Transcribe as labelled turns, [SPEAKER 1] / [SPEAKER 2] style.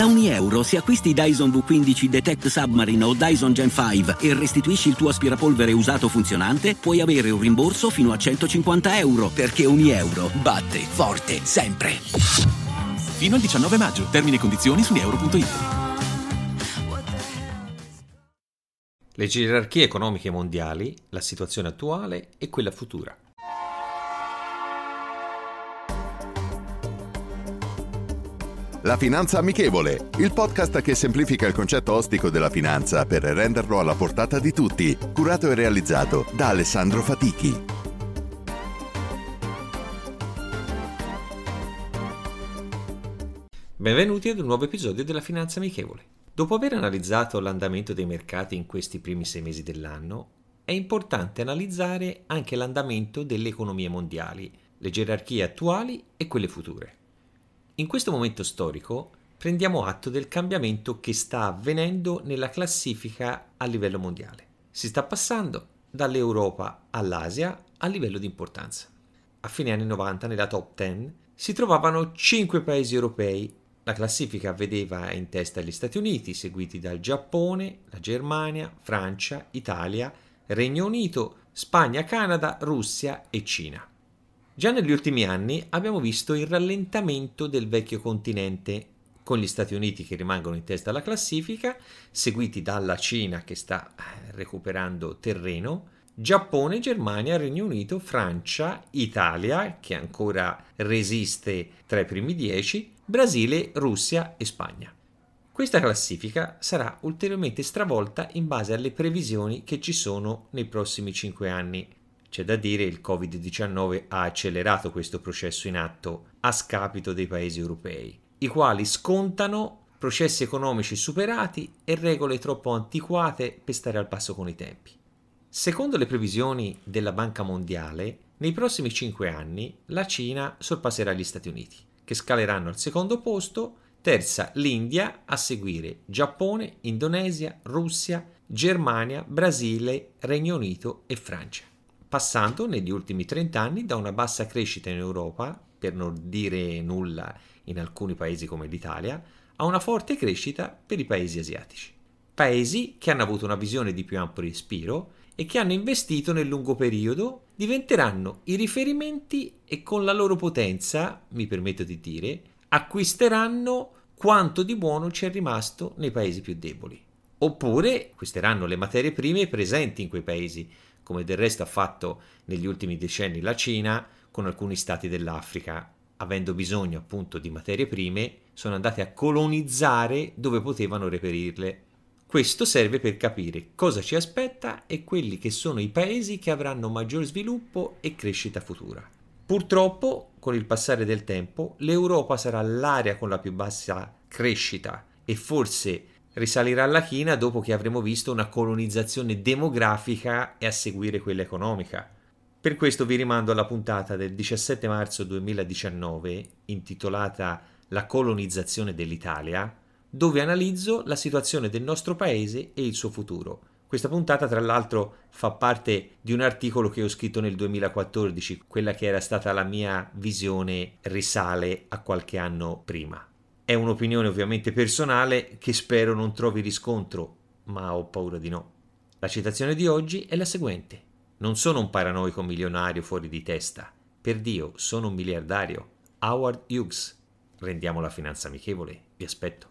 [SPEAKER 1] Da ogni euro, se acquisti Dyson V15 Detect Submarine o Dyson Gen 5 e restituisci il tuo aspirapolvere usato funzionante, puoi avere un rimborso fino a 150 euro, perché ogni euro batte forte sempre.
[SPEAKER 2] Fino al 19 maggio. Termini e condizioni su euro.it.
[SPEAKER 3] Le gerarchie economiche mondiali, la situazione attuale e quella futura.
[SPEAKER 4] La Finanza Amichevole, il podcast che semplifica il concetto ostico della finanza per renderlo alla portata di tutti, curato e realizzato da Alessandro Fatichi.
[SPEAKER 3] Benvenuti ad un nuovo episodio della Finanza Amichevole. Dopo aver analizzato l'andamento dei mercati in questi primi sei mesi dell'anno, è importante analizzare anche l'andamento delle economie mondiali, le gerarchie attuali e quelle future. In questo momento storico prendiamo atto del cambiamento che sta avvenendo nella classifica a livello mondiale. Si sta passando dall'Europa all'Asia a livello di importanza. A fine anni 90 nella top 10 si trovavano 5 paesi europei. La classifica vedeva in testa gli Stati Uniti, seguiti dal Giappone, la Germania, Francia, Italia, Regno Unito, Spagna, Canada, Russia e Cina. Già negli ultimi anni abbiamo visto il rallentamento del vecchio continente, con gli Stati Uniti che rimangono in testa alla classifica, seguiti dalla Cina che sta eh, recuperando terreno, Giappone, Germania, Regno Unito, Francia, Italia, che ancora resiste tra i primi dieci, Brasile, Russia e Spagna. Questa classifica sarà ulteriormente stravolta in base alle previsioni che ci sono nei prossimi cinque anni c'è da dire che il Covid-19 ha accelerato questo processo in atto a scapito dei paesi europei, i quali scontano processi economici superati e regole troppo antiquate per stare al passo con i tempi. Secondo le previsioni della Banca Mondiale, nei prossimi 5 anni la Cina sorpasserà gli Stati Uniti, che scaleranno al secondo posto, terza l'India, a seguire Giappone, Indonesia, Russia, Germania, Brasile, Regno Unito e Francia passando negli ultimi 30 anni da una bassa crescita in Europa, per non dire nulla in alcuni paesi come l'Italia, a una forte crescita per i paesi asiatici. Paesi che hanno avuto una visione di più ampio respiro e che hanno investito nel lungo periodo diventeranno i riferimenti e con la loro potenza, mi permetto di dire, acquisteranno quanto di buono ci è rimasto nei paesi più deboli. Oppure acquisteranno le materie prime presenti in quei paesi, come del resto ha fatto negli ultimi decenni la Cina con alcuni stati dell'Africa, avendo bisogno appunto di materie prime, sono andati a colonizzare dove potevano reperirle. Questo serve per capire cosa ci aspetta e quelli che sono i paesi che avranno maggior sviluppo e crescita futura. Purtroppo, con il passare del tempo, l'Europa sarà l'area con la più bassa crescita e forse risalirà alla China dopo che avremo visto una colonizzazione demografica e a seguire quella economica. Per questo vi rimando alla puntata del 17 marzo 2019 intitolata La colonizzazione dell'Italia, dove analizzo la situazione del nostro paese e il suo futuro. Questa puntata, tra l'altro, fa parte di un articolo che ho scritto nel 2014, quella che era stata la mia visione risale a qualche anno prima. È un'opinione ovviamente personale che spero non trovi riscontro, ma ho paura di no. La citazione di oggi è la seguente. Non sono un paranoico milionario fuori di testa. Per Dio, sono un miliardario. Howard Hughes. Rendiamo la finanza amichevole. Vi aspetto.